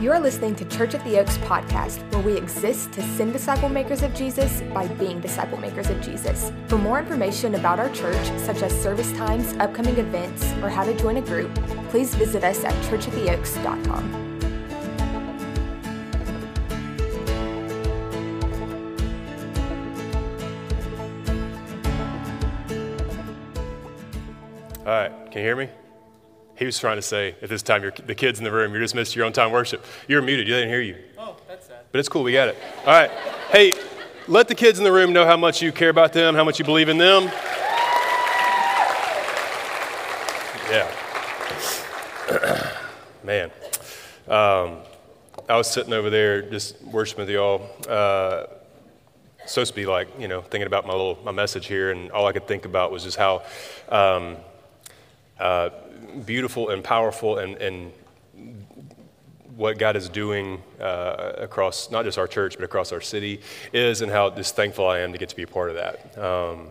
You're listening to Church at the Oaks podcast, where we exist to send disciple makers of Jesus by being disciple makers of Jesus. For more information about our church, such as service times, upcoming events, or how to join a group, please visit us at churchattheoaks.com. All right, can you hear me? He was trying to say at this time, the kids in the room, you're dismissed to your own time worship. You're muted, they didn't hear you. Oh, that's sad. But it's cool, we got it. All right, hey, let the kids in the room know how much you care about them, how much you believe in them. Yeah. Man. Um, I was sitting over there just worshiping with y'all. Uh, supposed to be like, you know, thinking about my little my message here, and all I could think about was just how um, uh, beautiful and powerful and, and what God is doing uh, across not just our church, but across our city is, and how just thankful I am to get to be a part of that. Um,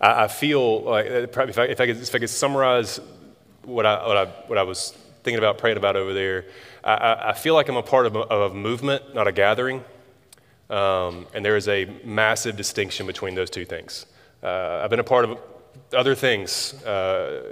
I, I, feel like uh, if I, if I, could, if I could summarize what I, what, I, what I was thinking about, praying about over there, I, I feel like I'm a part of a, of a movement, not a gathering. Um, and there is a massive distinction between those two things. Uh, I've been a part of other things, uh,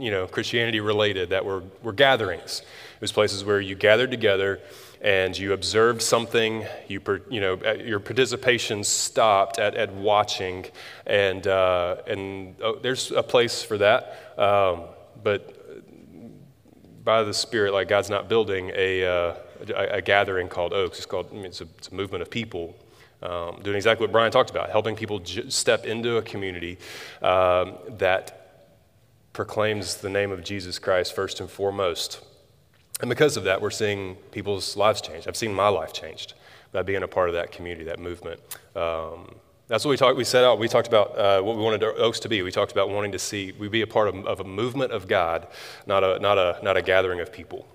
you know, Christianity related that were, were gatherings. It was places where you gathered together and you observed something, you, you know, your participation stopped at, at watching, and, uh, and oh, there's a place for that. Um, but by the Spirit, like God's not building a, uh, a, a, gathering called Oaks. It's called, I mean, it's, a, it's a movement of people um, doing exactly what Brian talked about, helping people j- step into a community um, that proclaims the name of Jesus Christ first and foremost. And because of that, we're seeing people's lives change. I've seen my life changed by being a part of that community, that movement. Um, that's what we talked. We set out. We talked about uh, what we wanted Oaks to be. We talked about wanting to see we be a part of, of, a movement of God, not a not a not a gathering of people.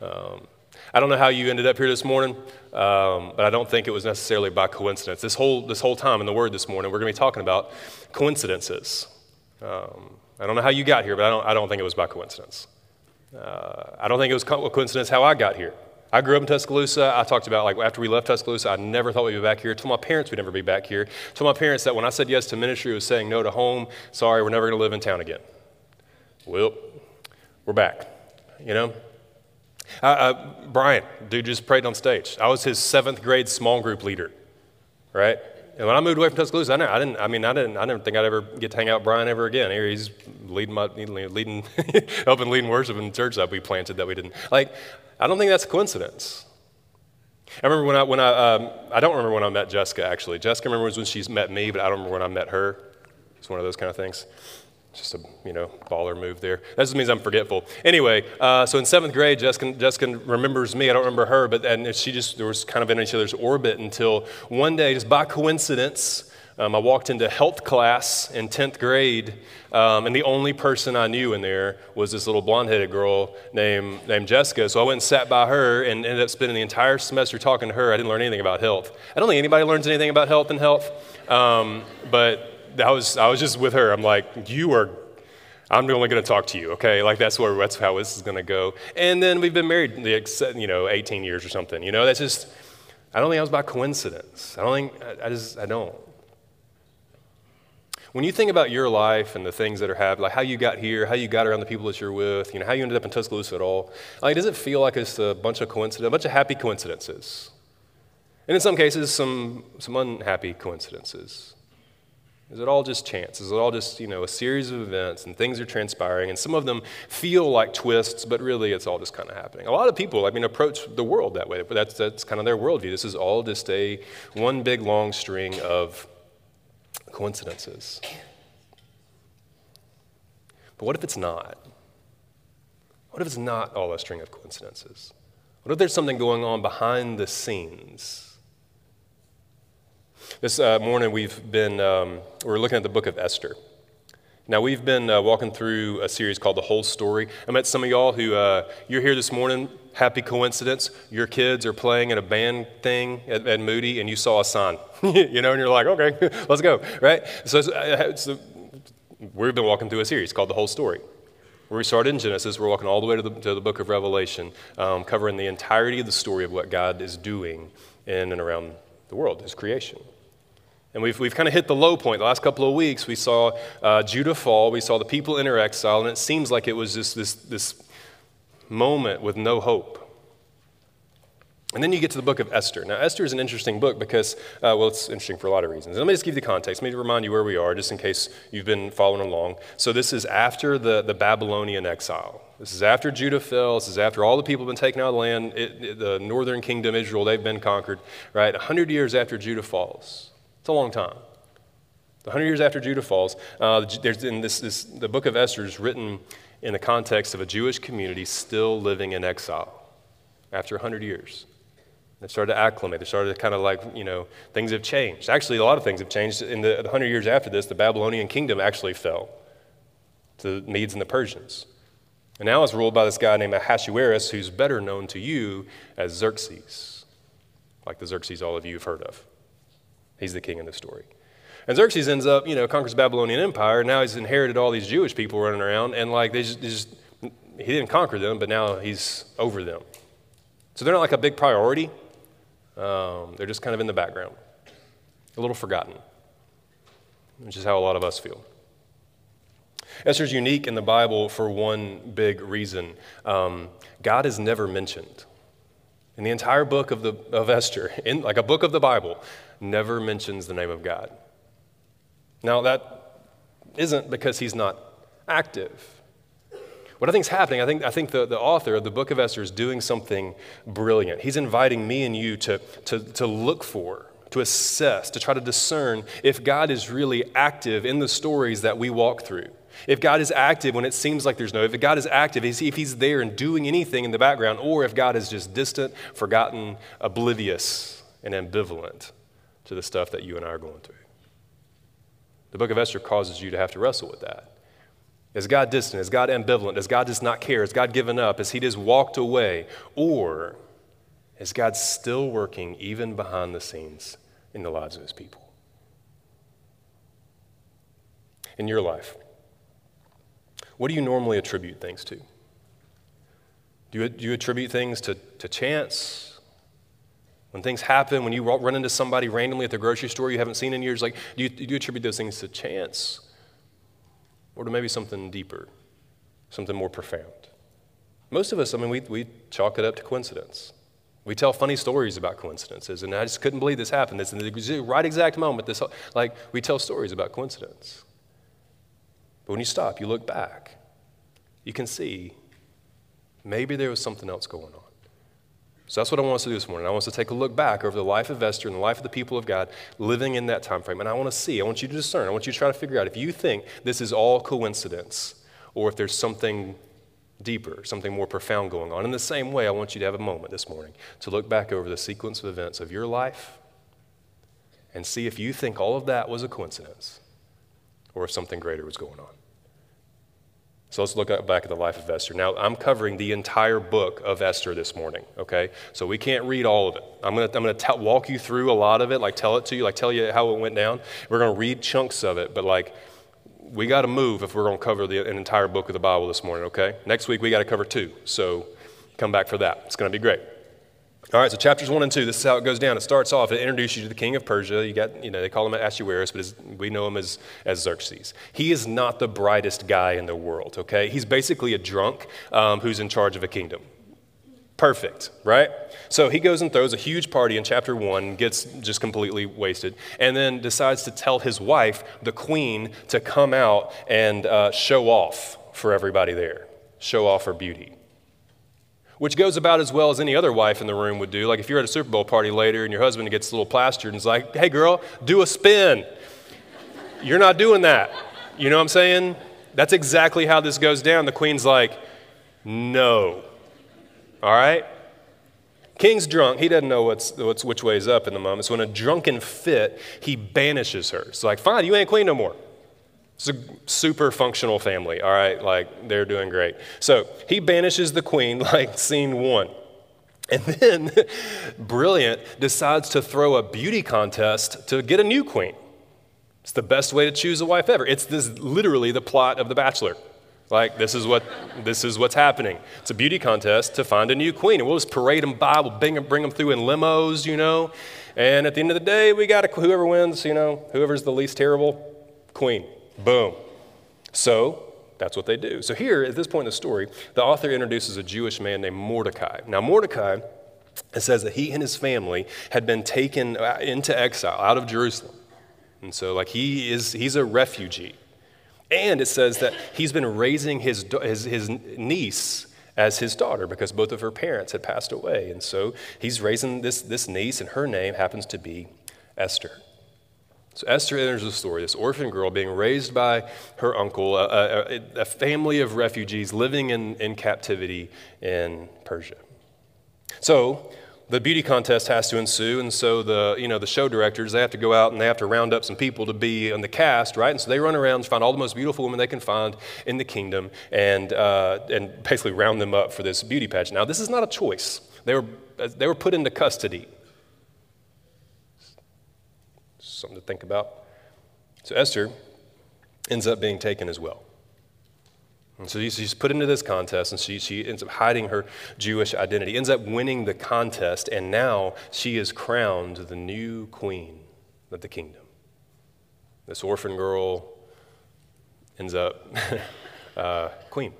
Um, I don't know how you ended up here this morning, um, but I don't think it was necessarily by coincidence. This whole this whole time in the Word this morning, we're going to be talking about coincidences. Um, I don't know how you got here, but I don't, I don't think it was by coincidence. Uh, I don't think it was coincidence how I got here. I grew up in Tuscaloosa. I talked about, like, after we left Tuscaloosa, I never thought we'd be back here. I told my parents we'd never be back here. I told my parents that when I said yes to ministry, it was saying no to home. Sorry, we're never going to live in town again. Well, we're back, you know? Brian, dude just prayed on stage. I was his seventh grade small group leader, right? And when I moved away from Tuscaloosa, I, I didn't. I mean, I didn't. I didn't think I'd ever get to hang out with Brian ever again. Here he's leading my, leading, helping leading worship in the church that we planted that we didn't like. I don't think that's a coincidence. I remember when I when I um, I don't remember when I met Jessica actually. Jessica remembers when she's met me, but I don't remember when I met her. It's one of those kind of things just a you know baller move there. That just means I'm forgetful. Anyway, uh, so in seventh grade, Jessica, Jessica remembers me. I don't remember her, but and she just there was kind of in each other's orbit until one day, just by coincidence, um, I walked into health class in tenth grade, um, and the only person I knew in there was this little blonde-headed girl named named Jessica. So I went and sat by her and ended up spending the entire semester talking to her. I didn't learn anything about health. I don't think anybody learns anything about health and health, um, but I was, I was just with her. I'm like, you are, I'm only going to talk to you, okay? Like that's where that's how this is going to go. And then we've been married, you know, 18 years or something. You know, that's just. I don't think that was by coincidence. I don't think. I, I just. I don't. When you think about your life and the things that are happening, like how you got here, how you got around the people that you're with, you know, how you ended up in Tuscaloosa at all, like, does it feel like it's a bunch of coincidences, a bunch of happy coincidences? And in some cases, some, some unhappy coincidences. Is it all just chance? Is it all just, you know, a series of events and things are transpiring and some of them feel like twists, but really it's all just kind of happening. A lot of people, I mean, approach the world that way, but that's, that's kind of their worldview. This is all just a one big long string of coincidences. But what if it's not? What if it's not all a string of coincidences? What if there's something going on behind the scenes? This uh, morning we've been, um, we're looking at the book of Esther. Now, we've been uh, walking through a series called The Whole Story. I met some of y'all who, uh, you're here this morning, happy coincidence. Your kids are playing in a band thing at, at Moody, and you saw a sign, you know, and you're like, okay, let's go, right? So, uh, so, we've been walking through a series called The Whole Story. we started in Genesis, we're walking all the way to the, to the book of Revelation, um, covering the entirety of the story of what God is doing in and around the world, His creation. And we've, we've kind of hit the low point. The last couple of weeks, we saw uh, Judah fall, we saw the people enter exile, and it seems like it was just this, this moment with no hope. And then you get to the book of Esther. Now, Esther is an interesting book because, uh, well, it's interesting for a lot of reasons. Let me just give you the context, maybe remind you where we are, just in case you've been following along. So, this is after the, the Babylonian exile. This is after Judah fell. This is after all the people have been taken out of the land. It, it, the northern kingdom, Israel, they've been conquered, right? 100 years after Judah falls. It's a long time. 100 years after Judah falls, uh, there's in this, this, the book of Esther is written in the context of a Jewish community still living in exile after 100 years. They started to acclimate. They started to kind of like, you know, things have changed. Actually, a lot of things have changed. In the, the 100 years after this, the Babylonian kingdom actually fell to the Medes and the Persians. And now it's ruled by this guy named Ahasuerus, who's better known to you as Xerxes, like the Xerxes all of you have heard of. He's the king in the story. And Xerxes ends up, you know, conquers the Babylonian Empire. Now he's inherited all these Jewish people running around, and like they just, they just he didn't conquer them, but now he's over them. So they're not like a big priority. Um, they're just kind of in the background, a little forgotten, which is how a lot of us feel. Esther's unique in the Bible for one big reason. Um, God is never mentioned. In the entire book of, the, of Esther, in, like a book of the Bible, never mentions the name of God. Now, that isn't because he's not active. What I think is happening, I think, I think the, the author of the book of Esther is doing something brilliant. He's inviting me and you to, to, to look for, to assess, to try to discern if God is really active in the stories that we walk through. If God is active when it seems like there's no, if God is active, if He's there and doing anything in the background, or if God is just distant, forgotten, oblivious, and ambivalent to the stuff that you and I are going through. The book of Esther causes you to have to wrestle with that. Is God distant? Is God ambivalent? Does God just not care? Is God given up? Has He just walked away? Or is God still working even behind the scenes in the lives of His people? In your life, what do you normally attribute things to? Do you, do you attribute things to, to chance? When things happen, when you run into somebody randomly at the grocery store you haven't seen in years, like, do you, do you attribute those things to chance? or to maybe something deeper, something more profound. Most of us, I mean, we, we chalk it up to coincidence. We tell funny stories about coincidences, and I just couldn't believe this happened. This in the right exact moment. This, like, we tell stories about coincidence. But when you stop, you look back, you can see maybe there was something else going on. So that's what I want us to do this morning. I want us to take a look back over the life of Esther and the life of the people of God living in that time frame. And I want to see, I want you to discern, I want you to try to figure out if you think this is all coincidence or if there's something deeper, something more profound going on. In the same way, I want you to have a moment this morning to look back over the sequence of events of your life and see if you think all of that was a coincidence or if something greater was going on. So let's look back at the life of Esther. Now, I'm covering the entire book of Esther this morning, okay? So we can't read all of it. I'm going to I'm gonna walk you through a lot of it, like tell it to you, like tell you how it went down. We're going to read chunks of it, but like we got to move if we're going to cover the, an entire book of the Bible this morning, okay? Next week we got to cover two. So come back for that. It's going to be great. All right, so chapters one and two, this is how it goes down. It starts off, it introduces you to the king of Persia. You got, you know, they call him Ahasuerus, but we know him as, as Xerxes. He is not the brightest guy in the world, okay? He's basically a drunk um, who's in charge of a kingdom. Perfect, right? So he goes and throws a huge party in chapter one, gets just completely wasted, and then decides to tell his wife, the queen, to come out and uh, show off for everybody there, show off her beauty which goes about as well as any other wife in the room would do. Like if you're at a Super Bowl party later and your husband gets a little plastered and is like, hey girl, do a spin. You're not doing that. You know what I'm saying? That's exactly how this goes down. The queen's like, no. All right? King's drunk. He doesn't know what's, what's which way is up in the moment. So in a drunken fit, he banishes her. It's like, fine, you ain't queen no more. It's a super functional family, all right? Like, they're doing great. So he banishes the queen, like scene one. And then, brilliant, decides to throw a beauty contest to get a new queen. It's the best way to choose a wife ever. It's this, literally the plot of The Bachelor. Like this is what this is what's happening. It's a beauty contest to find a new queen, and we'll just parade them by. We'll bring them, bring them through in limos, you know. And at the end of the day, we got a, whoever wins, you know, whoever's the least terrible, queen. Boom. So that's what they do. So here, at this point in the story, the author introduces a Jewish man named Mordecai. Now, Mordecai, it says that he and his family had been taken uh, into exile out of Jerusalem. And so, like, he is, he's a refugee. And it says that he's been raising his, his, his niece as his daughter because both of her parents had passed away. And so he's raising this, this niece, and her name happens to be Esther. So Esther enters the story, this orphan girl being raised by her uncle, a, a, a family of refugees living in, in captivity in Persia. So the beauty contest has to ensue, and so the, you know, the show directors, they have to go out and they have to round up some people to be in the cast, right? And so they run around and find all the most beautiful women they can find in the kingdom and, uh, and basically round them up for this beauty pageant. Now, this is not a choice. They were, they were put into custody something to think about. So Esther ends up being taken as well. And so she's put into this contest, and she, she ends up hiding her Jewish identity, ends up winning the contest, and now she is crowned the new queen of the kingdom. This orphan girl ends up uh, queen.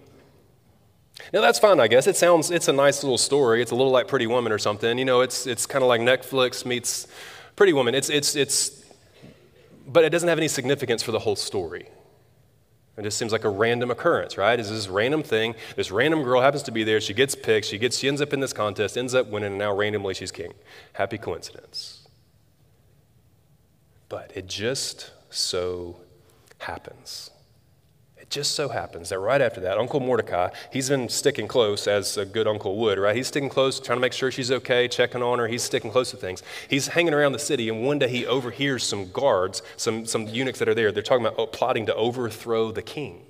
Now that's fine, I guess. It sounds it's a nice little story. It's a little like Pretty Woman or something. You know, it's it's kind of like Netflix meets Pretty Woman. It's it's it's but it doesn't have any significance for the whole story. It just seems like a random occurrence, right? It's this random thing. This random girl happens to be there. She gets picked. She gets. She ends up in this contest. Ends up winning. And now randomly she's king. Happy coincidence. But it just so happens it just so happens that right after that, Uncle Mordecai, he's been sticking close as a good uncle would, right? He's sticking close, trying to make sure she's okay, checking on her. He's sticking close to things. He's hanging around the city, and one day he overhears some guards, some, some eunuchs that are there. They're talking about oh, plotting to overthrow the king.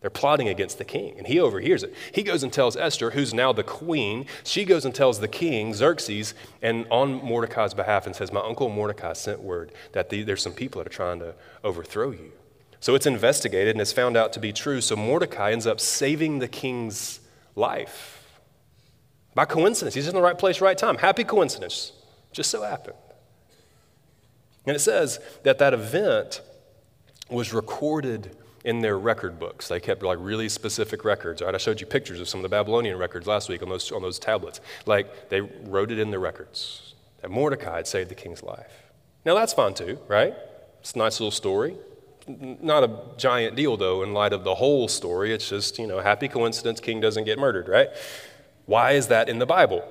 They're plotting against the king, and he overhears it. He goes and tells Esther, who's now the queen. She goes and tells the king, Xerxes, and on Mordecai's behalf, and says, My uncle Mordecai sent word that the, there's some people that are trying to overthrow you. So it's investigated and it's found out to be true. So Mordecai ends up saving the king's life. By coincidence, he's in the right place, right time. Happy coincidence. Just so happened. And it says that that event was recorded in their record books. They kept like really specific records. Right? I showed you pictures of some of the Babylonian records last week on those, on those tablets. Like they wrote it in the records that Mordecai had saved the king's life. Now that's fun too, right? It's a nice little story not a giant deal, though, in light of the whole story. It's just, you know, happy coincidence, king doesn't get murdered, right? Why is that in the Bible?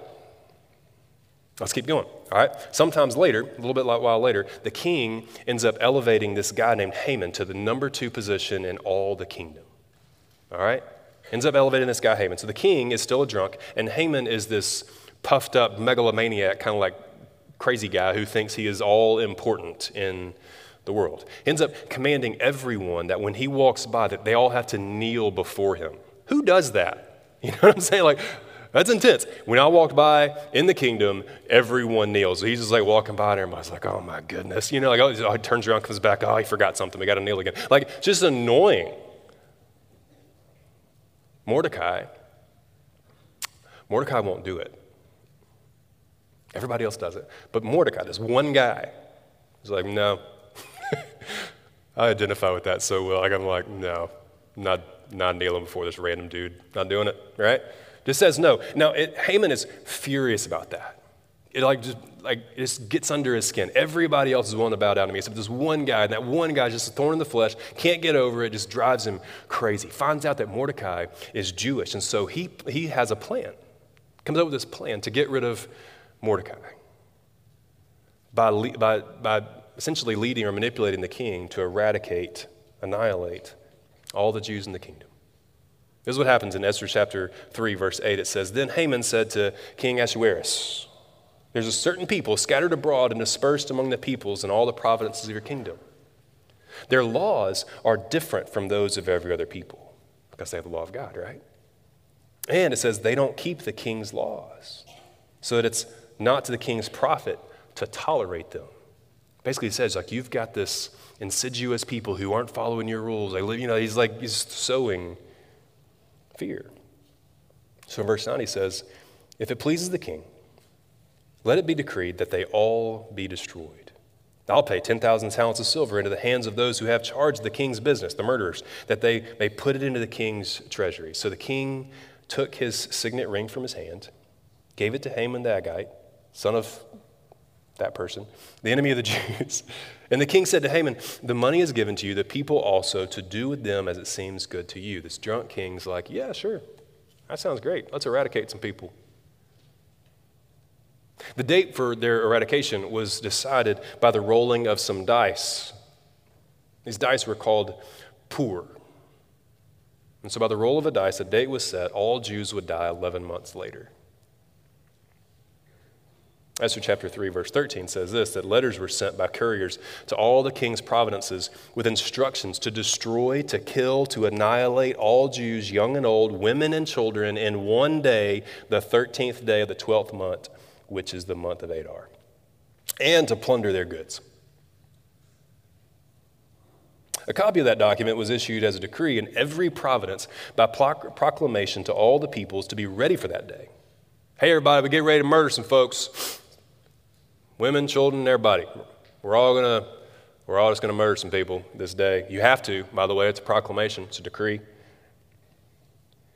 Let's keep going. All right. Sometimes later, a little bit like while later, the king ends up elevating this guy named Haman to the number two position in all the kingdom. All right. Ends up elevating this guy Haman. So the king is still a drunk, and Haman is this puffed up megalomaniac, kind of like crazy guy who thinks he is all important in the world. Ends up commanding everyone that when he walks by that they all have to kneel before him. Who does that? You know what I'm saying? Like that's intense. When I walked by in the kingdom, everyone kneels. So he's just like walking by, and everybody's like, "Oh my goodness," you know, like oh, he turns around, comes back, "Oh, he forgot something. We got to kneel again." Like just annoying. Mordecai. Mordecai won't do it. Everybody else does it, but Mordecai, this one guy, is like, "No, I identify with that so well. Like I'm like, no, not not kneeling before this random dude. Not doing it. Right? Just says no. Now it, Haman is furious about that. It like just like it just gets under his skin. Everybody else is willing to bow down to me except this one guy, and that one guy just a thorn in the flesh, can't get over it, just drives him crazy. Finds out that Mordecai is Jewish, and so he he has a plan. Comes up with this plan to get rid of Mordecai by, by, by essentially leading or manipulating the king to eradicate, annihilate all the Jews in the kingdom. This is what happens in Esther chapter 3, verse 8. It says, Then Haman said to King Ahasuerus, There's a certain people scattered abroad and dispersed among the peoples in all the provinces of your kingdom. Their laws are different from those of every other people because they have the law of God, right? And it says they don't keep the king's laws, so that it's not to the king's profit to tolerate them. Basically, he says, like, you've got this insidious people who aren't following your rules. They live, you know, he's like, he's sowing fear. So in verse 9, he says, If it pleases the king, let it be decreed that they all be destroyed. I'll pay 10,000 talents of silver into the hands of those who have charge of the king's business, the murderers, that they may put it into the king's treasury. So the king took his signet ring from his hand, gave it to Haman the Agagite, son of that person, the enemy of the Jews. And the king said to Haman, The money is given to you, the people also, to do with them as it seems good to you. This drunk king's like, Yeah, sure. That sounds great. Let's eradicate some people. The date for their eradication was decided by the rolling of some dice. These dice were called Pur. And so, by the roll of a dice, a date was set. All Jews would die 11 months later. Esther chapter 3, verse 13 says this that letters were sent by couriers to all the king's provinces with instructions to destroy, to kill, to annihilate all Jews, young and old, women and children, in one day, the 13th day of the 12th month which is the month of Adar, and to plunder their goods. A copy of that document was issued as a decree in every province by proclamation to all the peoples to be ready for that day. Hey, everybody, we get ready to murder some folks. Women, children, everybody. We're all gonna, we're all just gonna murder some people this day. You have to, by the way, it's a proclamation, it's a decree.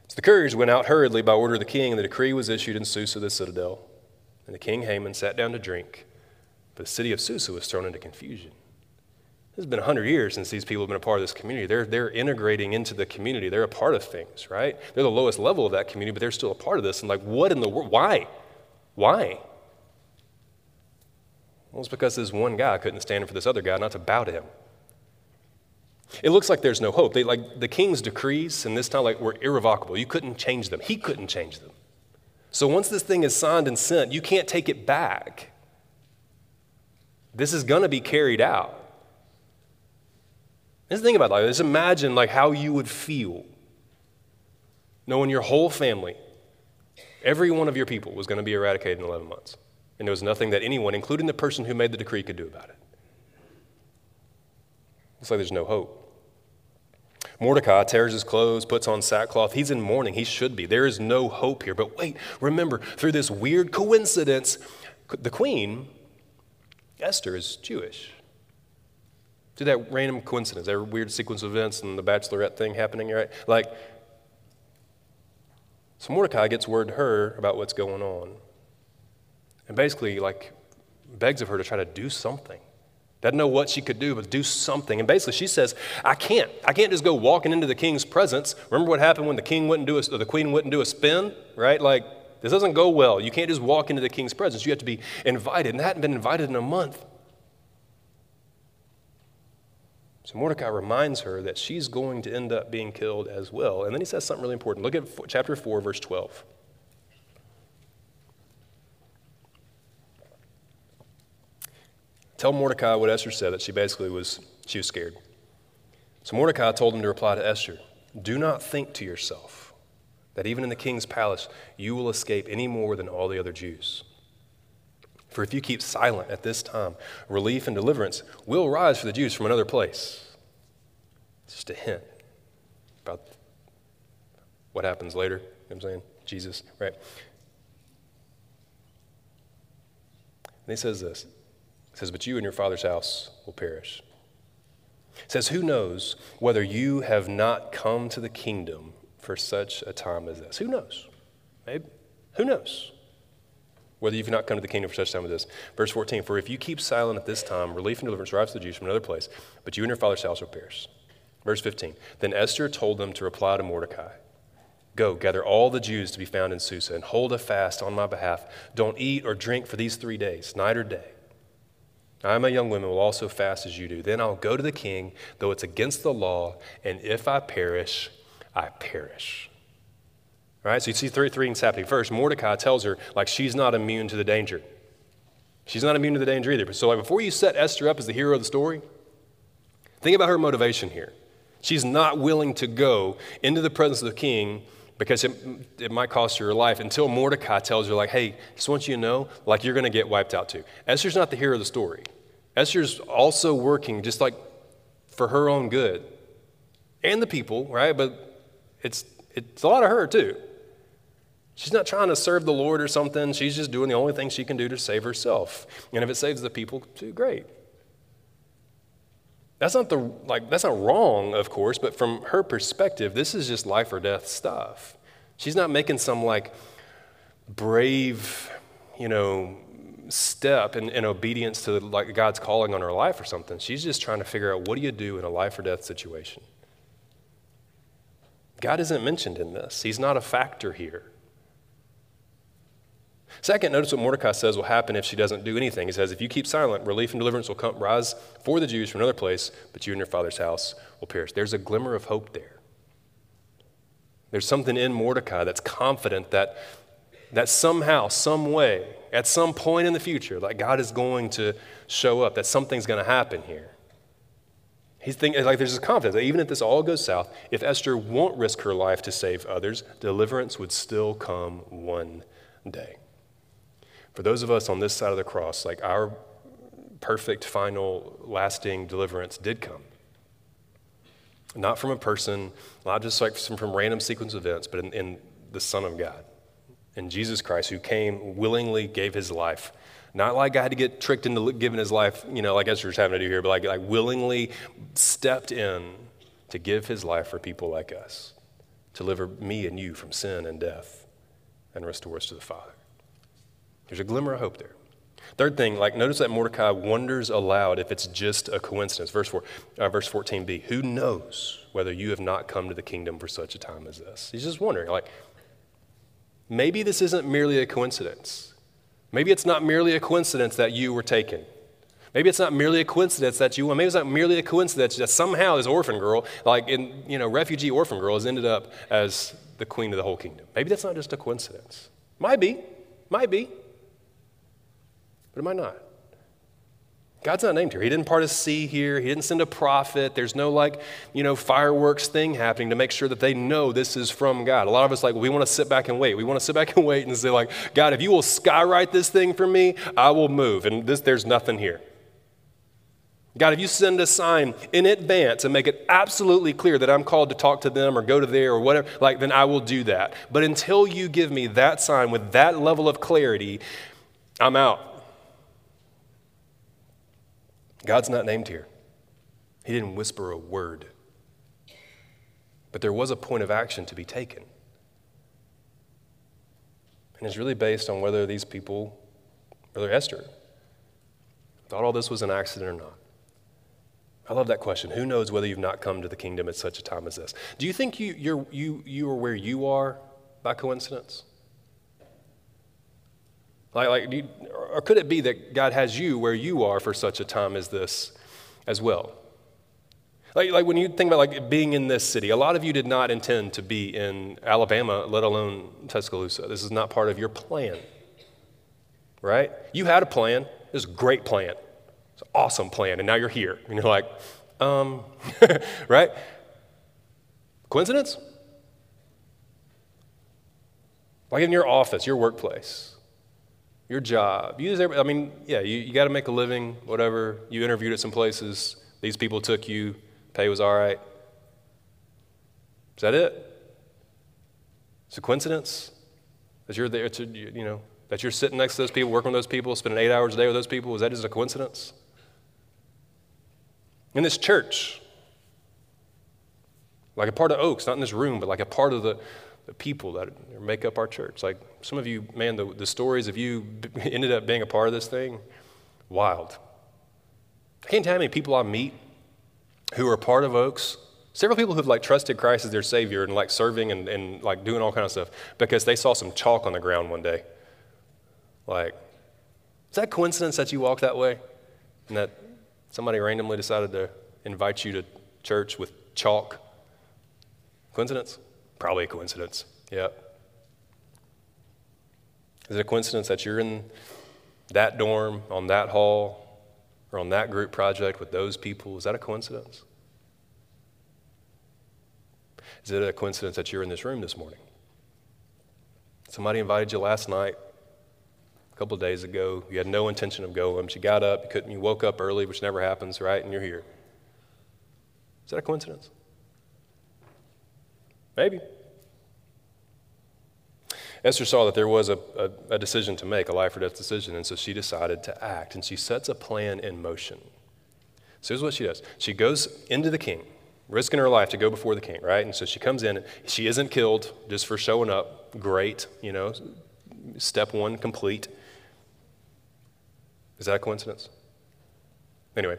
So the couriers went out hurriedly by order of the king, and the decree was issued in Susa, the citadel. And the king Haman sat down to drink, but the city of Susa was thrown into confusion. Has been 100 years since these people have been a part of this community. They're, they're integrating into the community. They're a part of things, right? They're the lowest level of that community, but they're still a part of this. And, like, what in the world? Why? Why? Well, it's because this one guy couldn't stand for this other guy not to bow to him. It looks like there's no hope. They, like, the king's decrees in this time like, were irrevocable. You couldn't change them, he couldn't change them. So once this thing is signed and sent, you can't take it back. This is going to be carried out. Just think about that. Just imagine like how you would feel knowing your whole family, every one of your people was going to be eradicated in 11 months. And there was nothing that anyone, including the person who made the decree, could do about it. It's like there's no hope. Mordecai tears his clothes, puts on sackcloth. He's in mourning. He should be. There is no hope here. But wait, remember, through this weird coincidence, the queen, Esther, is Jewish. To that random coincidence, that weird sequence of events and the bachelorette thing happening, right? Like, so Mordecai gets word to her about what's going on. And basically, like, begs of her to try to do something. Doesn't know what she could do, but do something. And basically, she says, I can't. I can't just go walking into the king's presence. Remember what happened when the king wouldn't do a, the queen wouldn't do a spin, right? Like, this doesn't go well. You can't just walk into the king's presence. You have to be invited. And hadn't been invited in a month. So Mordecai reminds her that she's going to end up being killed as well. And then he says something really important. Look at chapter 4, verse 12. Tell Mordecai what Esther said, that she basically was, she was scared. So Mordecai told him to reply to Esther Do not think to yourself that even in the king's palace you will escape any more than all the other Jews. For if you keep silent at this time, relief and deliverance will rise for the Jews from another place. Just a hint about what happens later. You know what I'm saying? Jesus, right? And he says this it says, But you and your father's house will perish. It says, Who knows whether you have not come to the kingdom for such a time as this? Who knows? Maybe. Who knows? Whether you've not come to the kingdom for such a time as this. Verse 14 For if you keep silent at this time, relief and deliverance arrives to the Jews from another place, but you and your father's house will perish. Verse 15 Then Esther told them to reply to Mordecai Go, gather all the Jews to be found in Susa, and hold a fast on my behalf. Don't eat or drink for these three days, night or day. I, my young women, will also fast as you do. Then I'll go to the king, though it's against the law, and if I perish, I perish. All right, so you see three, three things happening. First, Mordecai tells her, like, she's not immune to the danger. She's not immune to the danger either. So, like, before you set Esther up as the hero of the story, think about her motivation here. She's not willing to go into the presence of the king because it, it might cost her her life until Mordecai tells her, like, hey, just want you to know, like, you're going to get wiped out too. Esther's not the hero of the story. Esther's also working just like for her own good and the people, right? But it's, it's a lot of her too. She's not trying to serve the Lord or something. She's just doing the only thing she can do to save herself. And if it saves the people, too, great. That's not the like that's not wrong, of course, but from her perspective, this is just life or death stuff. She's not making some like brave, you know, step in, in obedience to like God's calling on her life or something. She's just trying to figure out what do you do in a life or death situation. God isn't mentioned in this. He's not a factor here. Second, notice what Mordecai says will happen if she doesn't do anything. He says, If you keep silent, relief and deliverance will come, rise for the Jews from another place, but you and your father's house will perish. There's a glimmer of hope there. There's something in Mordecai that's confident that, that somehow, some way, at some point in the future, like God is going to show up, that something's going to happen here. He's thinking, like, there's this confidence that even if this all goes south, if Esther won't risk her life to save others, deliverance would still come one day. For those of us on this side of the cross, like our perfect, final, lasting deliverance did come. Not from a person, not just like from, from random sequence events, but in, in the Son of God, in Jesus Christ, who came, willingly gave his life. Not like I had to get tricked into giving his life, you know, like Esther's having to do here, but like, like willingly stepped in to give his life for people like us, to deliver me and you from sin and death and restore us to the Father. There's a glimmer of hope there. Third thing, like notice that Mordecai wonders aloud if it's just a coincidence. Verse, four, uh, verse 14b, who knows whether you have not come to the kingdom for such a time as this? He's just wondering, like, maybe this isn't merely a coincidence. Maybe it's not merely a coincidence that you were taken. Maybe it's not merely a coincidence that you, maybe it's not merely a coincidence that somehow this orphan girl, like in, you know, refugee orphan girl, has ended up as the queen of the whole kingdom. Maybe that's not just a coincidence. Might be, might be. But am I not? God's not named here. He didn't part a sea here. He didn't send a prophet. There's no like, you know, fireworks thing happening to make sure that they know this is from God. A lot of us like, we want to sit back and wait. We want to sit back and wait and say like, God, if you will skywrite this thing for me, I will move. And this, there's nothing here. God, if you send a sign in advance and make it absolutely clear that I'm called to talk to them or go to there or whatever, like, then I will do that. But until you give me that sign with that level of clarity, I'm out. God's not named here. He didn't whisper a word. But there was a point of action to be taken. And it's really based on whether these people, whether Esther, thought all this was an accident or not. I love that question. Who knows whether you've not come to the kingdom at such a time as this? Do you think you, you're, you, you are where you are by coincidence? Like, like you, or could it be that God has you where you are for such a time as this as well? Like, like when you think about like being in this city, a lot of you did not intend to be in Alabama, let alone Tuscaloosa. This is not part of your plan, right? You had a plan. It was a great plan. It's an awesome plan, and now you're here. And you're like, um, right? Coincidence? Like in your office, your workplace your job. You I mean, yeah, you, you got to make a living, whatever. You interviewed at some places. These people took you. Pay was all right. Is that it? It's a coincidence that you're there to, you know, that you're sitting next to those people, working with those people, spending eight hours a day with those people. Is that just a coincidence? In this church, like a part of Oaks, not in this room, but like a part of the, the people that make up our church. Like some of you, man, the, the stories of you ended up being a part of this thing, wild. I can't tell how many people I meet who are part of Oaks. Several people who've like trusted Christ as their Savior and like serving and, and like doing all kind of stuff because they saw some chalk on the ground one day. Like, is that coincidence that you walk that way? And that somebody randomly decided to invite you to church with chalk? Coincidence? Probably a coincidence. Yeah. Is it a coincidence that you're in that dorm, on that hall, or on that group project with those people? Is that a coincidence? Is it a coincidence that you're in this room this morning? Somebody invited you last night a couple days ago. You had no intention of going. But you got up, you, couldn't, you woke up early, which never happens, right? And you're here. Is that a coincidence? Maybe. Esther saw that there was a, a, a, decision to make, a life or death decision, and so she decided to act, and she sets a plan in motion. So here's what she does she goes into the king, risking her life to go before the king, right? And so she comes in, she isn't killed just for showing up. Great, you know, step one complete. Is that a coincidence? Anyway,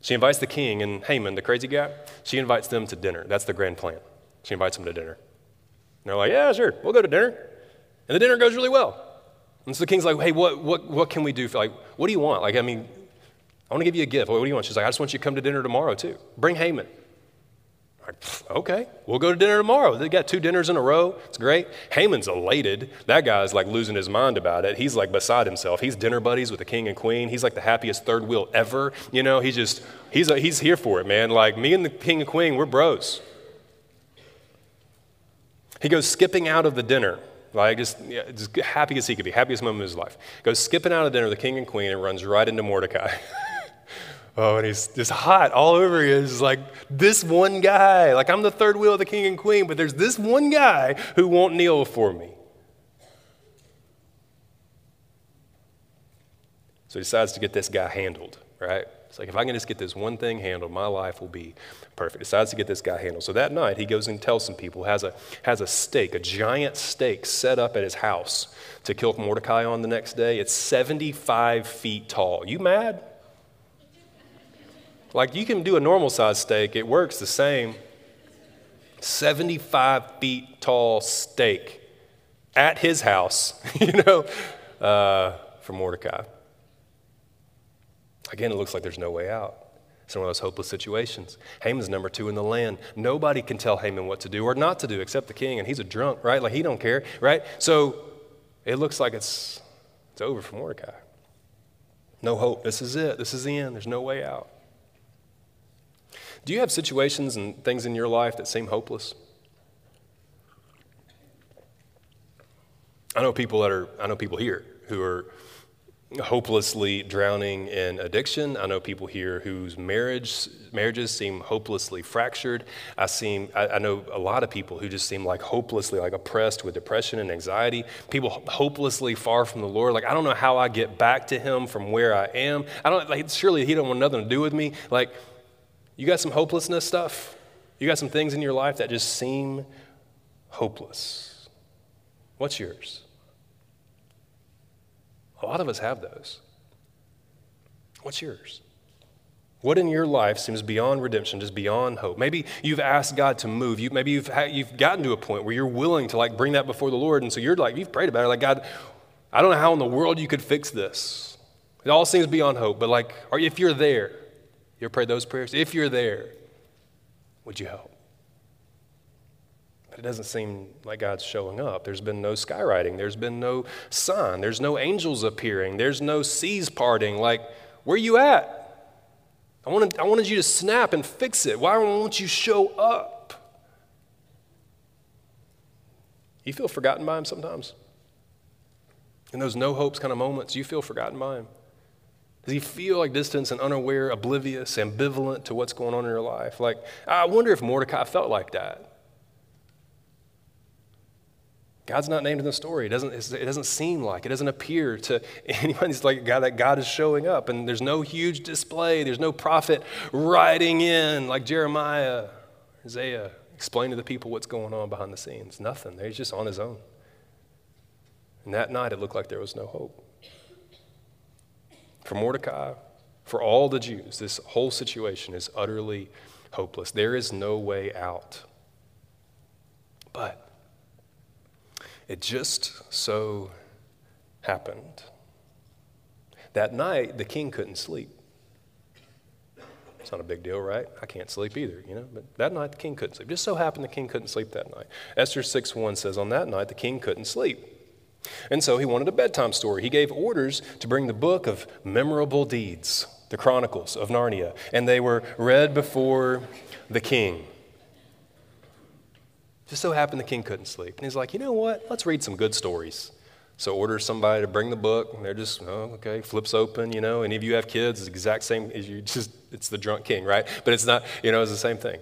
she invites the king and Haman, the crazy guy, she invites them to dinner. That's the grand plan. She invites them to dinner. And they're like, yeah, sure, we'll go to dinner. And the dinner goes really well. And so the king's like, hey, what, what, what can we do? For, like, what do you want? Like, I mean, I want to give you a gift. What do you want? She's like, I just want you to come to dinner tomorrow, too. Bring Haman. Like, okay, we'll go to dinner tomorrow. They got two dinners in a row. It's great. Haman's elated. That guy's like losing his mind about it. He's like beside himself. He's dinner buddies with the king and queen. He's like the happiest third wheel ever. You know, he's just, he's, a, he's here for it, man. Like me and the king and queen, we're bros. He goes skipping out of the dinner. Like, just, yeah, just happy as he could be, happiest moment of his life. Goes skipping out of dinner, the king and queen, and runs right into Mordecai. oh, and he's just hot all over you. It's like this one guy. Like, I'm the third wheel of the king and queen, but there's this one guy who won't kneel for me. So he decides to get this guy handled, right? It's like, if I can just get this one thing handled, my life will be perfect. Decides to get this guy handled. So that night, he goes and tells some people, has a, has a stake, a giant stake set up at his house to kill Mordecai on the next day. It's 75 feet tall. You mad? Like, you can do a normal size stake, it works the same. 75 feet tall stake at his house, you know, uh, for Mordecai. Again, it looks like there's no way out. It's one of those hopeless situations. Haman's number two in the land. Nobody can tell Haman what to do or not to do except the king, and he's a drunk, right? Like he don't care, right? So it looks like it's it's over for Mordecai. No hope. This is it. This is the end. There's no way out. Do you have situations and things in your life that seem hopeless? I know people that are I know people here who are hopelessly drowning in addiction. I know people here whose marriage, marriages seem hopelessly fractured. I, seem, I, I, know a lot of people who just seem like hopelessly like oppressed with depression and anxiety. People hopelessly far from the Lord. Like, I don't know how I get back to him from where I am. I don't, like, surely he don't want nothing to do with me. Like, you got some hopelessness stuff? You got some things in your life that just seem hopeless. What's yours? A lot of us have those. What's yours? What in your life seems beyond redemption, just beyond hope? Maybe you've asked God to move. You, maybe you've, you've gotten to a point where you're willing to like bring that before the Lord. And so you're like, you've prayed about it. Like, God, I don't know how in the world you could fix this. It all seems beyond hope. But like, if you're there, you ever prayed those prayers? If you're there, would you help? It doesn't seem like God's showing up. There's been no skywriting, there's been no sign, there's no angels appearing, there's no seas parting. Like, where are you at? I wanted, I wanted you to snap and fix it. Why won't you show up? You feel forgotten by Him sometimes? In those no hopes kind of moments, you feel forgotten by Him? Does he feel like distant and unaware, oblivious, ambivalent to what's going on in your life? Like, I wonder if Mordecai felt like that. God's not named in the story. It doesn't, it doesn't seem like, it doesn't appear to anyone. It's like God, that God is showing up, and there's no huge display. There's no prophet riding in like Jeremiah, Isaiah, explain to the people what's going on behind the scenes. Nothing. He's just on his own. And that night, it looked like there was no hope. For Mordecai, for all the Jews, this whole situation is utterly hopeless. There is no way out. But it just so happened. That night, the king couldn't sleep. It's not a big deal, right? I can't sleep either, you know. But that night, the king couldn't sleep. Just so happened the king couldn't sleep that night. Esther 6 1 says, On that night, the king couldn't sleep. And so he wanted a bedtime story. He gave orders to bring the book of memorable deeds, the Chronicles of Narnia, and they were read before the king. Just so happened the king couldn't sleep. And he's like, you know what? Let's read some good stories. So orders somebody to bring the book, and they're just, oh, okay, flips open, you know. Any of you have kids, it's the exact same as you just, it's the drunk king, right? But it's not, you know, it's the same thing.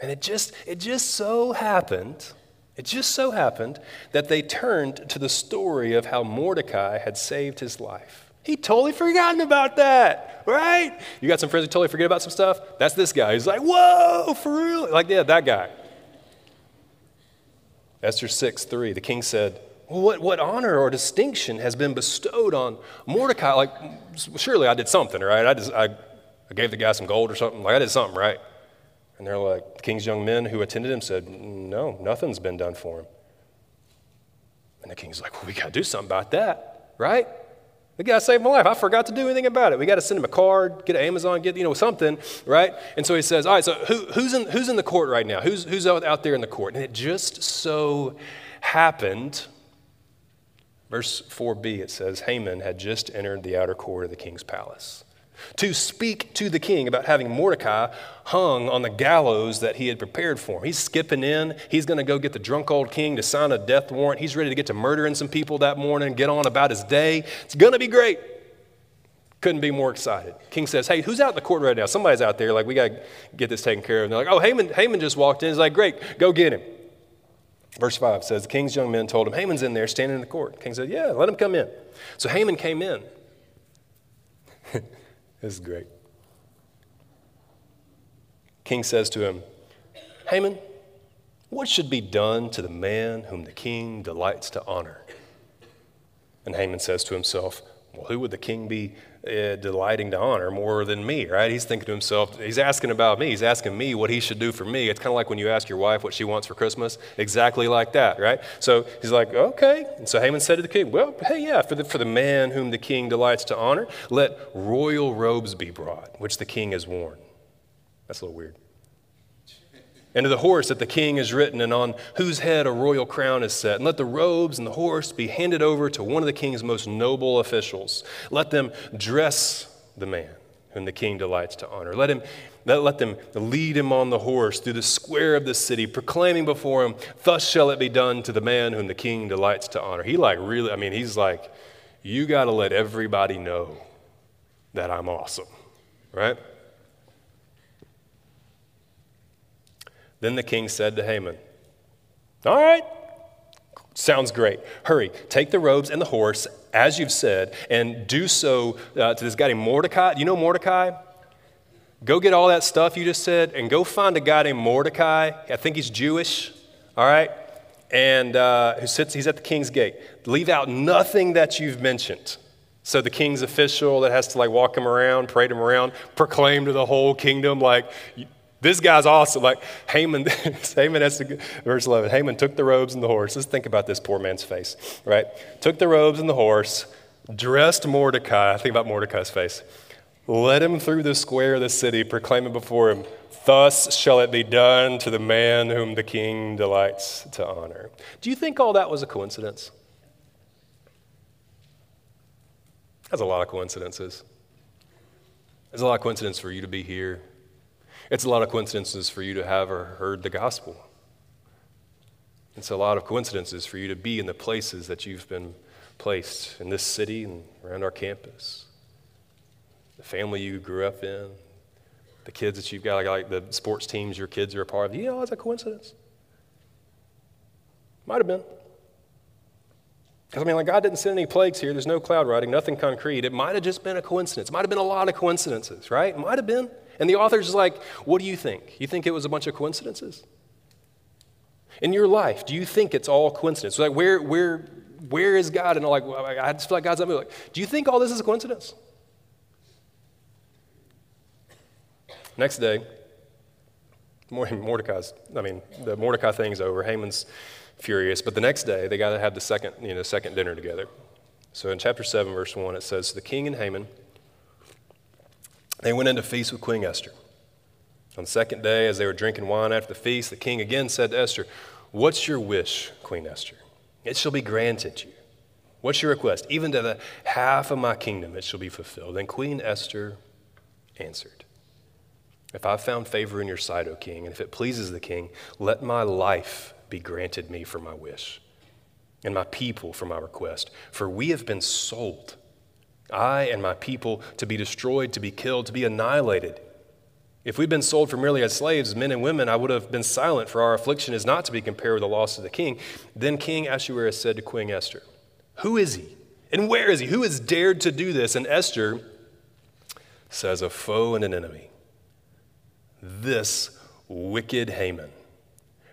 And it just, it just so happened, it just so happened that they turned to the story of how Mordecai had saved his life. He totally forgotten about that, right? You got some friends who totally forget about some stuff? That's this guy. He's like, whoa, for real? Like, yeah, that guy. Esther 6 3, the king said, what, what honor or distinction has been bestowed on Mordecai? Like, surely I did something, right? I, just, I, I gave the guy some gold or something. Like, I did something, right? And they're like, the king's young men who attended him said, No, nothing's been done for him. And the king's like, Well, we got to do something about that, right? The guy saved my life. I forgot to do anything about it. We got to send him a card, get an Amazon, get you know something, right? And so he says, "All right, so who, who's in who's in the court right now? Who's who's out, out there in the court?" And it just so happened. Verse 4b, it says, Haman had just entered the outer court of the king's palace to speak to the king about having Mordecai hung on the gallows that he had prepared for him. He's skipping in. He's going to go get the drunk old king to sign a death warrant. He's ready to get to murdering some people that morning, get on about his day. It's going to be great. Couldn't be more excited. King says, Hey, who's out in the court right now? Somebody's out there. Like, we got to get this taken care of. And they're like, Oh, Haman, Haman just walked in. He's like, Great, go get him. Verse 5 says, The king's young men told him, Haman's in there standing in the court. king said, Yeah, let him come in. So Haman came in. This is great. King says to him, Haman, what should be done to the man whom the king delights to honor? And Haman says to himself, Well, who would the king be uh, delighting to honor more than me, right? He's thinking to himself, he's asking about me. He's asking me what he should do for me. It's kind of like when you ask your wife what she wants for Christmas, exactly like that, right? So he's like, okay. And so Haman said to the king, well, hey, yeah, for the, for the man whom the king delights to honor, let royal robes be brought, which the king has worn. That's a little weird and to the horse that the king has ridden, and on whose head a royal crown is set. And let the robes and the horse be handed over to one of the king's most noble officials. Let them dress the man whom the king delights to honor. Let, him, let, let them lead him on the horse through the square of the city, proclaiming before him, Thus shall it be done to the man whom the king delights to honor. He, like, really, I mean, he's like, You got to let everybody know that I'm awesome, right? Then the king said to Haman, All right, sounds great. Hurry, take the robes and the horse, as you've said, and do so uh, to this guy named Mordecai. You know Mordecai? Go get all that stuff you just said and go find a guy named Mordecai. I think he's Jewish, all right? And uh, who sits, he's at the king's gate. Leave out nothing that you've mentioned. So the king's official that has to like walk him around, parade him around, proclaim to the whole kingdom, like, this guy's awesome. Like Haman, Haman has to, verse 11, Haman took the robes and the horse. Let's think about this poor man's face, right? Took the robes and the horse, dressed Mordecai. Think about Mordecai's face. Led him through the square of the city, proclaiming before him, Thus shall it be done to the man whom the king delights to honor. Do you think all that was a coincidence? That's a lot of coincidences. There's a lot of coincidence for you to be here it's a lot of coincidences for you to have or heard the gospel. It's a lot of coincidences for you to be in the places that you've been placed in this city and around our campus. The family you grew up in, the kids that you've got, like, like the sports teams your kids are a part of. Yeah, it's a coincidence. Might have been. Because, I mean, like, God didn't send any plagues here. There's no cloud riding, nothing concrete. It might have just been a coincidence. Might have been a lot of coincidences, right? Might have been. And the author's like, What do you think? You think it was a bunch of coincidences? In your life, do you think it's all coincidence? Like, where, where, where is God? And like, I just feel like God's like, do you think all this is a coincidence? Next day, Mordecai's, I mean, the Mordecai thing's over. Haman's furious. But the next day, they got to have the second, you know, second dinner together. So in chapter 7, verse 1, it says, The king and Haman they went in to feast with Queen Esther. On the second day, as they were drinking wine after the feast, the king again said to Esther, What's your wish, Queen Esther? It shall be granted you. What's your request? Even to the half of my kingdom it shall be fulfilled. And Queen Esther answered, If I've found favor in your sight, O king, and if it pleases the king, let my life be granted me for my wish, and my people for my request. For we have been sold, I and my people, to be destroyed, to be killed, to be annihilated. If we'd been sold for merely as slaves, men and women, I would have been silent, for our affliction is not to be compared with the loss of the king. Then King Ahasuerus said to Queen Esther, Who is he? And where is he? Who has dared to do this? And Esther says, A foe and an enemy. This wicked Haman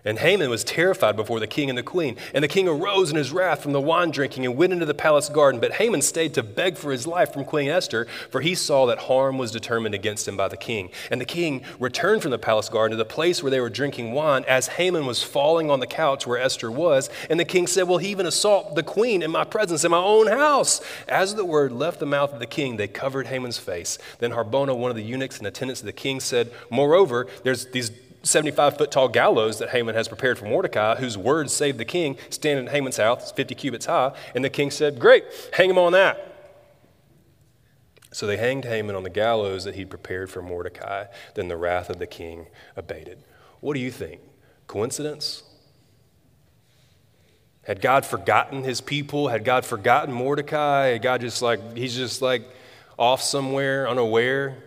and Haman was terrified before the king and the queen. And the king arose in his wrath from the wine drinking and went into the palace garden. But Haman stayed to beg for his life from Queen Esther, for he saw that harm was determined against him by the king. And the king returned from the palace garden to the place where they were drinking wine as Haman was falling on the couch where Esther was. And the king said, Will he even assault the queen in my presence in my own house? As the word left the mouth of the king, they covered Haman's face. Then Harbona, one of the eunuchs and attendants of the king, said, Moreover, there's these 75 foot tall gallows that Haman has prepared for Mordecai, whose words saved the king, standing in Haman's house, 50 cubits high. And the king said, Great, hang him on that. So they hanged Haman on the gallows that he'd prepared for Mordecai. Then the wrath of the king abated. What do you think? Coincidence? Had God forgotten his people? Had God forgotten Mordecai? Had God just like, he's just like off somewhere, unaware?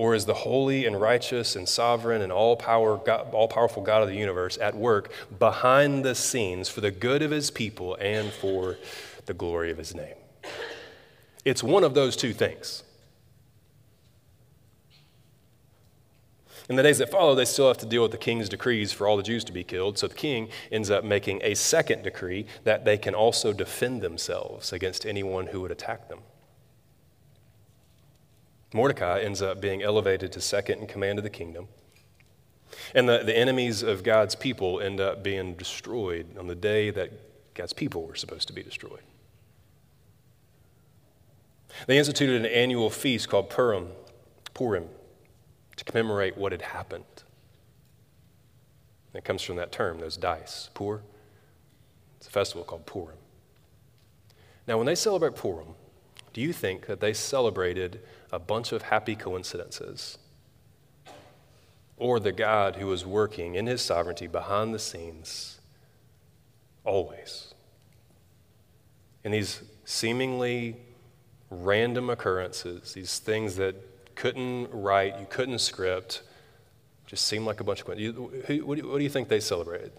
Or is the holy and righteous and sovereign and all, power, all powerful God of the universe at work behind the scenes for the good of his people and for the glory of his name? It's one of those two things. In the days that follow, they still have to deal with the king's decrees for all the Jews to be killed. So the king ends up making a second decree that they can also defend themselves against anyone who would attack them. Mordecai ends up being elevated to second in command of the kingdom. And the, the enemies of God's people end up being destroyed on the day that God's people were supposed to be destroyed. They instituted an annual feast called Purim, Purim to commemorate what had happened. It comes from that term, those dice, Pur. It's a festival called Purim. Now, when they celebrate Purim, do you think that they celebrated a bunch of happy coincidences? Or the God who was working in his sovereignty behind the scenes always? In these seemingly random occurrences, these things that couldn't write, you couldn't script, just seemed like a bunch of coincidences. What do you think they celebrated?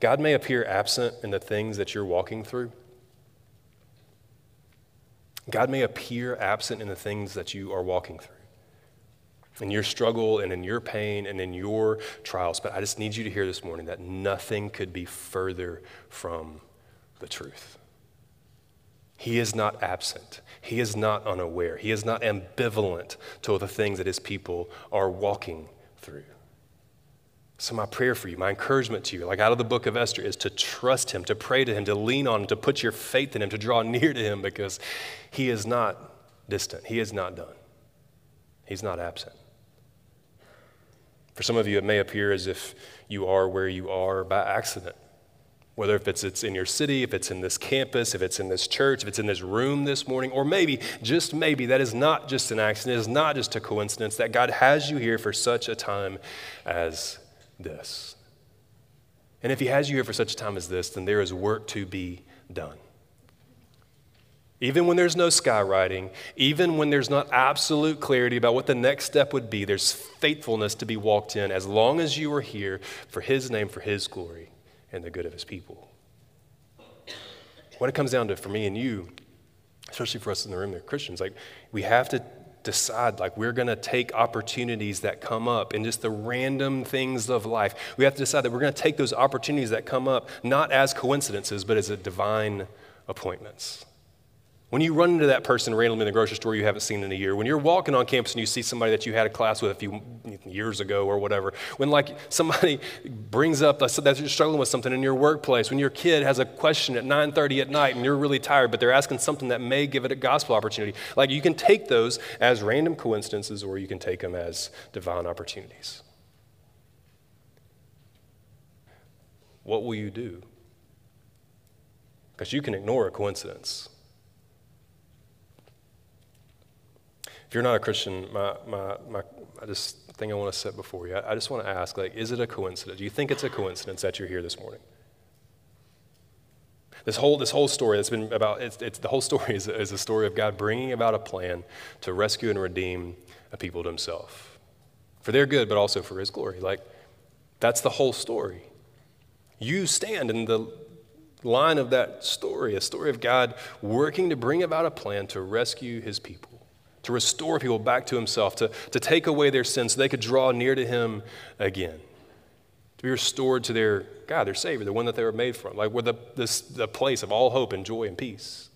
God may appear absent in the things that you're walking through. God may appear absent in the things that you are walking through, in your struggle and in your pain and in your trials. But I just need you to hear this morning that nothing could be further from the truth. He is not absent. He is not unaware. He is not ambivalent to the things that his people are walking through. So, my prayer for you, my encouragement to you, like out of the book of Esther, is to trust him, to pray to him, to lean on him, to put your faith in him, to draw near to him because he is not distant. He is not done. He's not absent. For some of you, it may appear as if you are where you are by accident. Whether if it's, it's in your city, if it's in this campus, if it's in this church, if it's in this room this morning, or maybe, just maybe, that is not just an accident, it is not just a coincidence, that God has you here for such a time as this. And if He has you here for such a time as this, then there is work to be done. Even when there's no skywriting, even when there's not absolute clarity about what the next step would be, there's faithfulness to be walked in as long as you are here for His name, for His glory, and the good of His people. What it comes down to for me and you, especially for us in the room, that are Christians, like we have to decide like we're going to take opportunities that come up and just the random things of life. We have to decide that we're going to take those opportunities that come up not as coincidences, but as a divine appointments. When you run into that person randomly in the grocery store you haven't seen in a year, when you're walking on campus and you see somebody that you had a class with a few years ago or whatever, when like somebody brings up that you're struggling with something in your workplace, when your kid has a question at 9:30 at night and you're really tired, but they're asking something that may give it a gospel opportunity, like you can take those as random coincidences or you can take them as divine opportunities. What will you do? Because you can ignore a coincidence. If you're not a Christian, my, my, my, I just thing I want to set before you. I, I just want to ask, like, is it a coincidence? Do you think it's a coincidence that you're here this morning? This whole, this whole story that's been about, it's, it's, the whole story is, is a story of God bringing about a plan to rescue and redeem a people to himself. For their good, but also for his glory. Like, that's the whole story. You stand in the line of that story, a story of God working to bring about a plan to rescue his people to restore people back to himself, to, to take away their sins so they could draw near to him again, to be restored to their God, their Savior, the one that they were made from, like we're the, this, the place of all hope and joy and peace.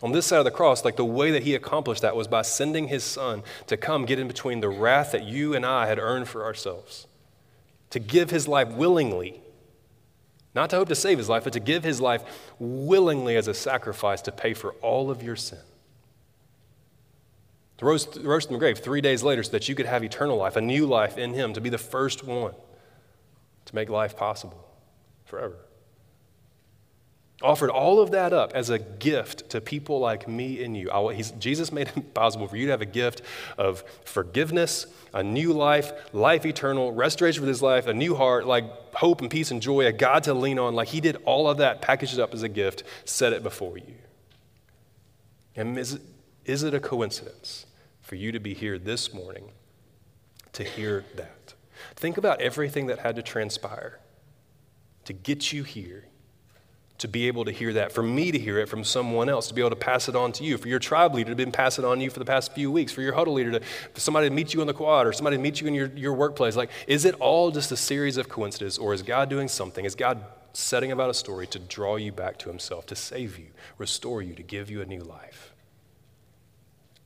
On this side of the cross, like the way that he accomplished that was by sending his son to come get in between the wrath that you and I had earned for ourselves, to give his life willingly, not to hope to save his life, but to give his life willingly as a sacrifice to pay for all of your sin rose, from the grave three days later so that you could have eternal life, a new life in Him, to be the first one to make life possible forever. Offered all of that up as a gift to people like me and you. Jesus made it possible for you to have a gift of forgiveness, a new life, life eternal, restoration for this life, a new heart, like hope and peace and joy, a God to lean on. Like He did all of that, packaged it up as a gift, set it before you. And is it, is it a coincidence for you to be here this morning to hear that. Think about everything that had to transpire to get you here, to be able to hear that, for me to hear it from someone else, to be able to pass it on to you, for your tribe leader to be passing on to you for the past few weeks, for your huddle leader to, for somebody to meet you in the quad or somebody to meet you in your, your workplace. Like, is it all just a series of coincidences, or is God doing something? Is God setting about a story to draw you back to Himself, to save you, restore you, to give you a new life?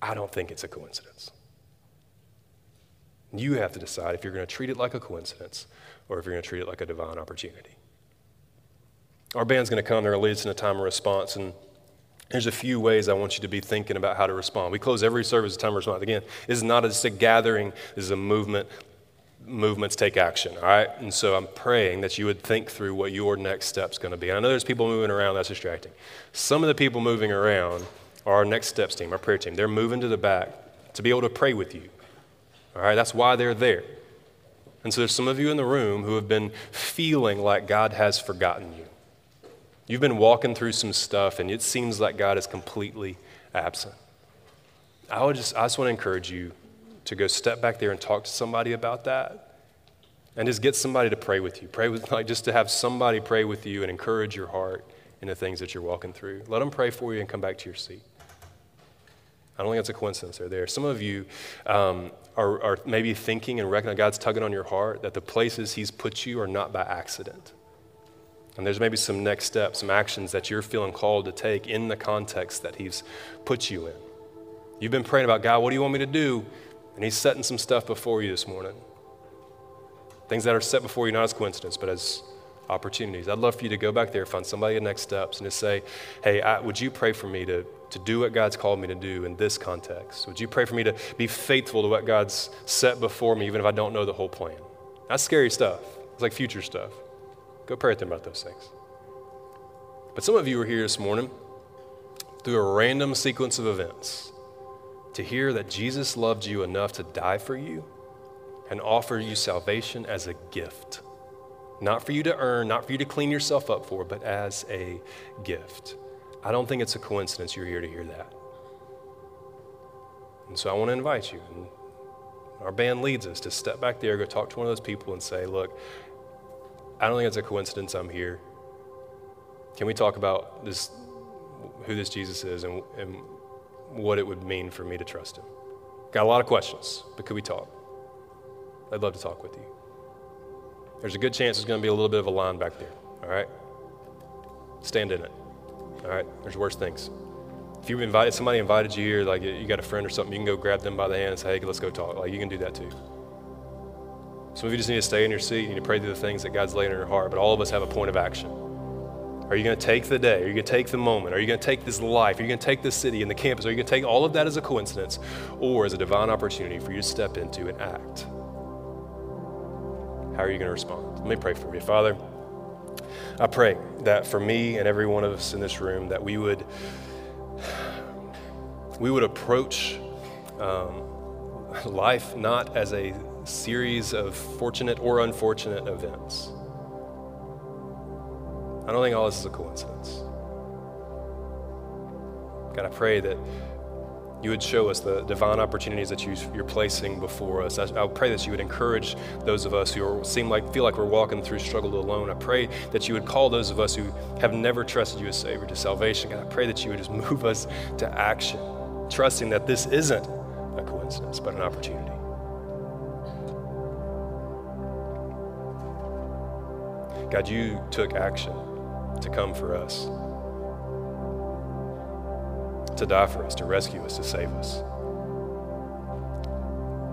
I don't think it's a coincidence. You have to decide if you're going to treat it like a coincidence or if you're going to treat it like a divine opportunity. Our band's going to come, they're going to lead us in a time of response, and there's a few ways I want you to be thinking about how to respond. We close every service with time of response. Again, this is not just a gathering, this is a movement. Movements take action, all right? And so I'm praying that you would think through what your next step's going to be. And I know there's people moving around, that's distracting. Some of the people moving around our next steps team, our prayer team. They're moving to the back to be able to pray with you. All right, that's why they're there. And so there's some of you in the room who have been feeling like God has forgotten you. You've been walking through some stuff and it seems like God is completely absent. I would just I just want to encourage you to go step back there and talk to somebody about that. And just get somebody to pray with you. Pray with like just to have somebody pray with you and encourage your heart in the things that you're walking through. Let them pray for you and come back to your seat. I don't think it's a coincidence they're there. Some of you um, are, are maybe thinking and recognizing God's tugging on your heart that the places He's put you are not by accident. And there's maybe some next steps, some actions that you're feeling called to take in the context that He's put you in. You've been praying about, God, what do you want me to do? And He's setting some stuff before you this morning. Things that are set before you not as coincidence, but as opportunities. I'd love for you to go back there, find somebody at Next Steps, and just say, hey, I, would you pray for me to, to do what God's called me to do in this context? Would you pray for me to be faithful to what God's set before me, even if I don't know the whole plan? That's scary stuff. It's like future stuff. Go pray with them about those things. But some of you are here this morning through a random sequence of events to hear that Jesus loved you enough to die for you and offer you salvation as a gift. Not for you to earn, not for you to clean yourself up for, but as a gift. I don't think it's a coincidence you're here to hear that. And so I want to invite you, and our band leads us to step back there, go talk to one of those people and say, Look, I don't think it's a coincidence I'm here. Can we talk about this, who this Jesus is and, and what it would mean for me to trust him? Got a lot of questions, but could we talk? I'd love to talk with you there's a good chance there's going to be a little bit of a line back there. All right? Stand in it. All right? There's worse things. If you've invited somebody invited you here, like you got a friend or something, you can go grab them by the hand and say, "Hey, let's go talk." Like you can do that too. Some of you just need to stay in your seat. You need to pray through the things that God's laid in your heart. But all of us have a point of action. Are you going to take the day? Are you going to take the moment? Are you going to take this life? Are you going to take this city and the campus? Are you going to take all of that as a coincidence or as a divine opportunity for you to step into and act? How are you going to respond? Let me pray for you. Father, I pray that for me and every one of us in this room, that we would we would approach um, life not as a series of fortunate or unfortunate events. I don't think all this is a coincidence. God, I pray that you would show us the divine opportunities that you, are placing before us. I, pray that you would encourage those of us who seem like feel like we're walking through struggle alone. I pray that you would call those of us who have never trusted you as Savior to salvation. God, I pray that you would just move us to action, trusting that this isn't a coincidence, but an opportunity. God, you took action to come for us to die for us, to rescue us, to save us.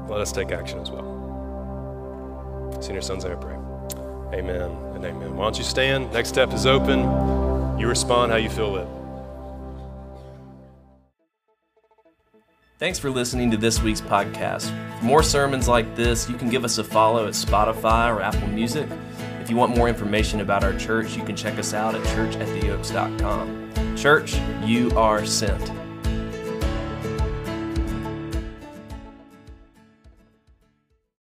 Let us take action as well. It's in your son's name I pray. Amen and amen. Why don't you stand? Next step is open. You respond how you feel it. Thanks for listening to this week's podcast. For more sermons like this, you can give us a follow at Spotify or Apple Music. If you want more information about our church, you can check us out at churchattheoaks.com. Church, you are sent.